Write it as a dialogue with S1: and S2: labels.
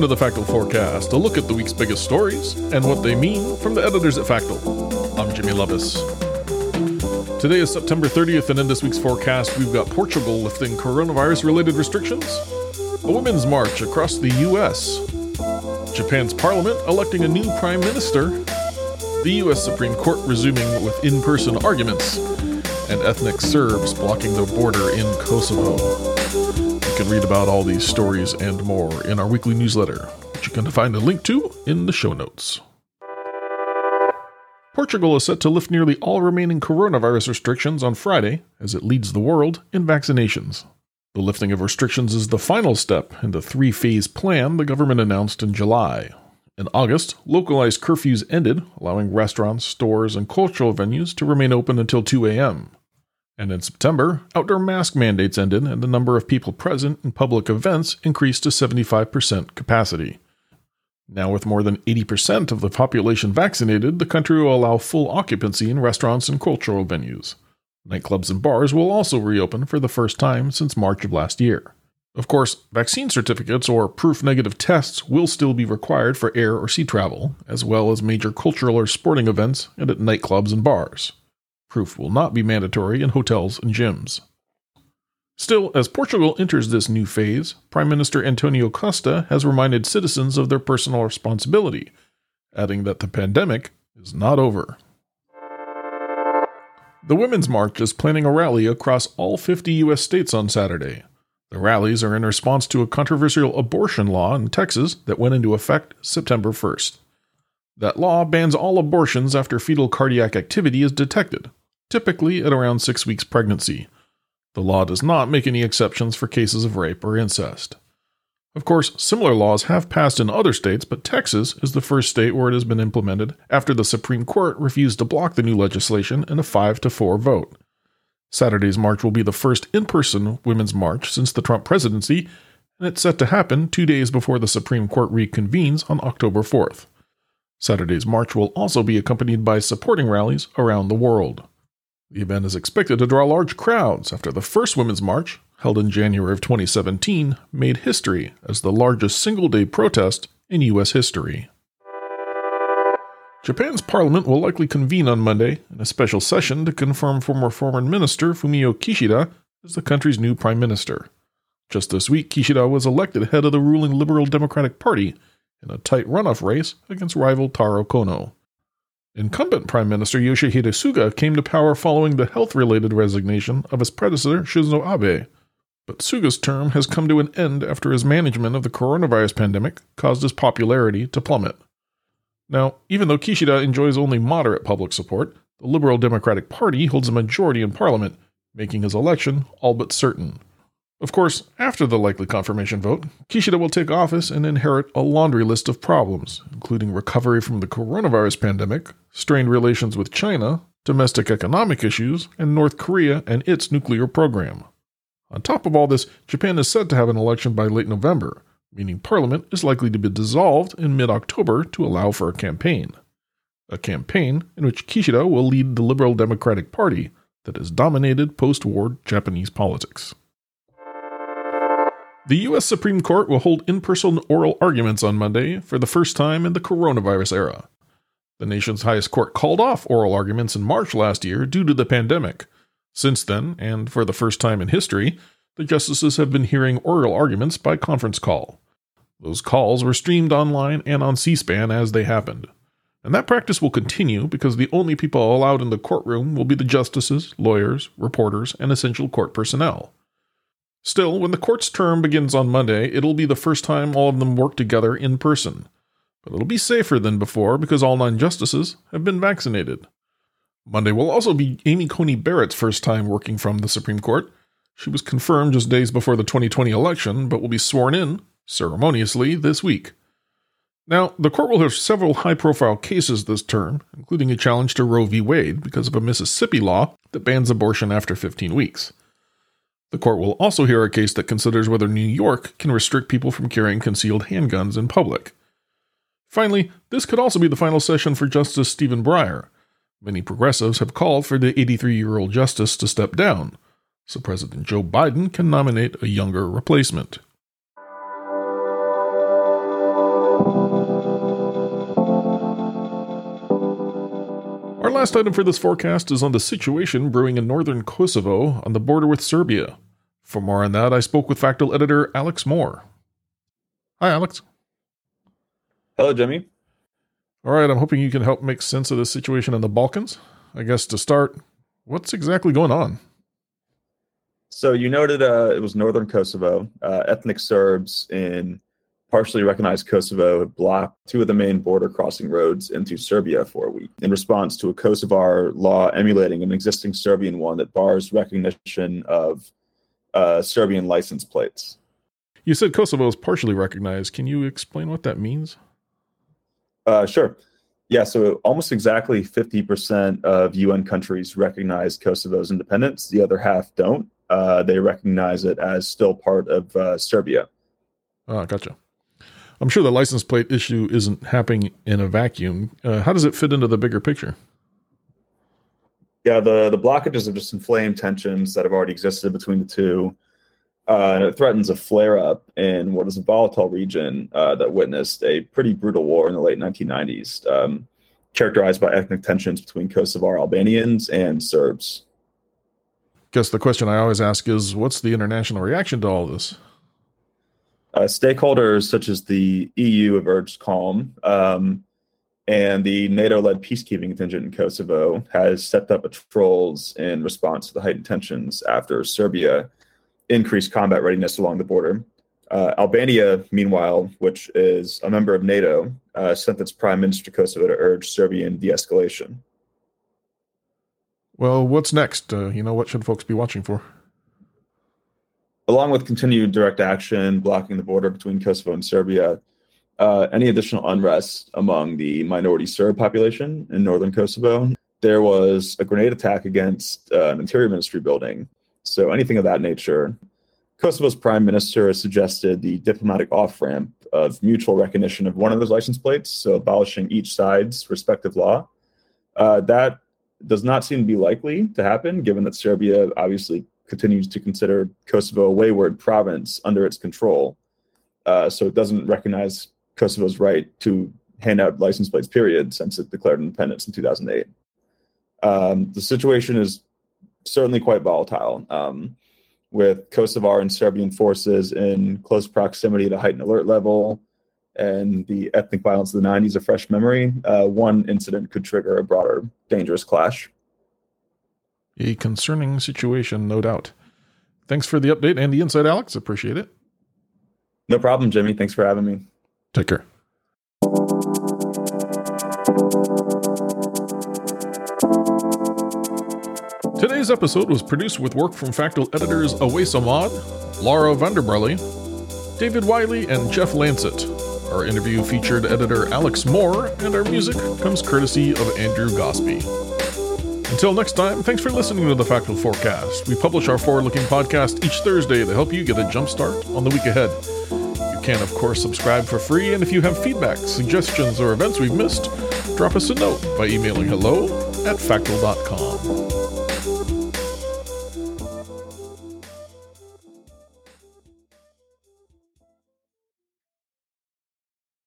S1: Welcome to the Factal Forecast, a look at the week's biggest stories and what they mean from the editors at Factal. I'm Jimmy Lovaas. Today is September 30th, and in this week's forecast, we've got Portugal lifting coronavirus related restrictions, a women's march across the U.S., Japan's parliament electing a new prime minister, the U.S. Supreme Court resuming with in person arguments, and ethnic Serbs blocking the border in Kosovo. Can read about all these stories and more in our weekly newsletter, which you can find a link to in the show notes. Portugal is set to lift nearly all remaining coronavirus restrictions on Friday as it leads the world in vaccinations. The lifting of restrictions is the final step in the three phase plan the government announced in July. In August, localized curfews ended, allowing restaurants, stores, and cultural venues to remain open until 2 a.m. And in September, outdoor mask mandates ended and the number of people present in public events increased to 75% capacity. Now, with more than 80% of the population vaccinated, the country will allow full occupancy in restaurants and cultural venues. Nightclubs and bars will also reopen for the first time since March of last year. Of course, vaccine certificates or proof negative tests will still be required for air or sea travel, as well as major cultural or sporting events and at nightclubs and bars. Proof will not be mandatory in hotels and gyms. Still, as Portugal enters this new phase, Prime Minister Antonio Costa has reminded citizens of their personal responsibility, adding that the pandemic is not over. The Women's March is planning a rally across all 50 U.S. states on Saturday. The rallies are in response to a controversial abortion law in Texas that went into effect September 1st. That law bans all abortions after fetal cardiac activity is detected, typically at around six weeks pregnancy. The law does not make any exceptions for cases of rape or incest. Of course, similar laws have passed in other states, but Texas is the first state where it has been implemented after the Supreme Court refused to block the new legislation in a 5 to 4 vote. Saturday's march will be the first in person women's march since the Trump presidency, and it's set to happen two days before the Supreme Court reconvenes on October 4th. Saturday's march will also be accompanied by supporting rallies around the world. The event is expected to draw large crowds after the first Women's March, held in January of 2017, made history as the largest single day protest in U.S. history. Japan's parliament will likely convene on Monday in a special session to confirm former Foreign Minister Fumio Kishida as the country's new prime minister. Just this week, Kishida was elected head of the ruling Liberal Democratic Party in a tight runoff race against rival Taro Kono. Incumbent Prime Minister Yoshihide Suga came to power following the health related resignation of his predecessor Shinzo Abe. But Suga's term has come to an end after his management of the coronavirus pandemic caused his popularity to plummet. Now, even though Kishida enjoys only moderate public support, the Liberal Democratic Party holds a majority in parliament, making his election all but certain. Of course, after the likely confirmation vote, Kishida will take office and inherit a laundry list of problems, including recovery from the coronavirus pandemic, strained relations with China, domestic economic issues, and North Korea and its nuclear program. On top of all this, Japan is set to have an election by late November, meaning Parliament is likely to be dissolved in mid October to allow for a campaign. A campaign in which Kishida will lead the Liberal Democratic Party that has dominated post war Japanese politics. The U.S. Supreme Court will hold in person oral arguments on Monday for the first time in the coronavirus era. The nation's highest court called off oral arguments in March last year due to the pandemic. Since then, and for the first time in history, the justices have been hearing oral arguments by conference call. Those calls were streamed online and on C SPAN as they happened. And that practice will continue because the only people allowed in the courtroom will be the justices, lawyers, reporters, and essential court personnel. Still, when the court's term begins on Monday, it'll be the first time all of them work together in person. But it'll be safer than before because all nine justices have been vaccinated. Monday will also be Amy Coney Barrett's first time working from the Supreme Court. She was confirmed just days before the 2020 election, but will be sworn in, ceremoniously, this week. Now, the court will have several high profile cases this term, including a challenge to Roe v. Wade because of a Mississippi law that bans abortion after 15 weeks. The court will also hear a case that considers whether New York can restrict people from carrying concealed handguns in public. Finally, this could also be the final session for Justice Stephen Breyer. Many progressives have called for the 83 year old justice to step down, so President Joe Biden can nominate a younger replacement. Last item for this forecast is on the situation brewing in northern Kosovo on the border with Serbia. For more on that, I spoke with Factal editor Alex Moore. Hi, Alex.
S2: Hello, Jimmy.
S1: All right, I'm hoping you can help make sense of the situation in the Balkans. I guess to start, what's exactly going on?
S2: So you noted uh, it was northern Kosovo. Uh, ethnic Serbs in partially recognized Kosovo had blocked two of the main border crossing roads into Serbia for a week in response to a Kosovar law emulating an existing Serbian one that bars recognition of uh, Serbian license plates.
S1: You said Kosovo is partially recognized. Can you explain what that means?
S2: Uh, sure. Yeah, so almost exactly 50% of UN countries recognize Kosovo's independence. The other half don't. Uh, they recognize it as still part of uh, Serbia.
S1: Oh, gotcha. I'm sure the license plate issue isn't happening in a vacuum. Uh, how does it fit into the bigger picture?
S2: Yeah, the, the blockages have just inflamed tensions that have already existed between the two. Uh, and it threatens a flare up in what is a volatile region uh, that witnessed a pretty brutal war in the late 1990s, um, characterized by ethnic tensions between Kosovar Albanians and Serbs.
S1: Guess the question I always ask is what's the international reaction to all this?
S2: Uh, stakeholders such as the EU have urged calm, um, and the NATO led peacekeeping contingent in Kosovo has stepped up patrols in response to the heightened tensions after Serbia increased combat readiness along the border. Uh, Albania, meanwhile, which is a member of NATO, uh, sent its prime minister to Kosovo to urge Serbian de escalation.
S1: Well, what's next? Uh, you know, what should folks be watching for?
S2: Along with continued direct action blocking the border between Kosovo and Serbia, uh, any additional unrest among the minority Serb population in northern Kosovo. There was a grenade attack against uh, an interior ministry building so anything of that nature. Kosovo's prime minister has suggested the diplomatic off ramp of mutual recognition of one of those license plates, so abolishing each side's respective law. Uh, that does not seem to be likely to happen, given that Serbia obviously continues to consider Kosovo a wayward province under its control. Uh, so it doesn't recognize Kosovo's right to hand out license plates, period, since it declared independence in 2008. Um, the situation is certainly quite volatile. Um, with Kosovar and Serbian forces in close proximity to heightened alert level and the ethnic violence of the 90s a fresh memory, uh, one incident could trigger a broader dangerous clash.
S1: A concerning situation, no doubt. Thanks for the update and the insight, Alex. Appreciate it.
S2: No problem, Jimmy. Thanks for having me.
S1: Take care. Today's episode was produced with work from Factal editors Awais Ahmad, Laura Vanderbrelli, David Wiley, and Jeff Landset. Our interview featured editor Alex Moore, and our music comes courtesy of Andrew Gosby. Until next time, thanks for listening to the Factal Forecast. We publish our forward looking podcast each Thursday to help you get a jump start on the week ahead. You can, of course, subscribe for free, and if you have feedback, suggestions, or events we've missed, drop us a note by emailing hello at factal.com.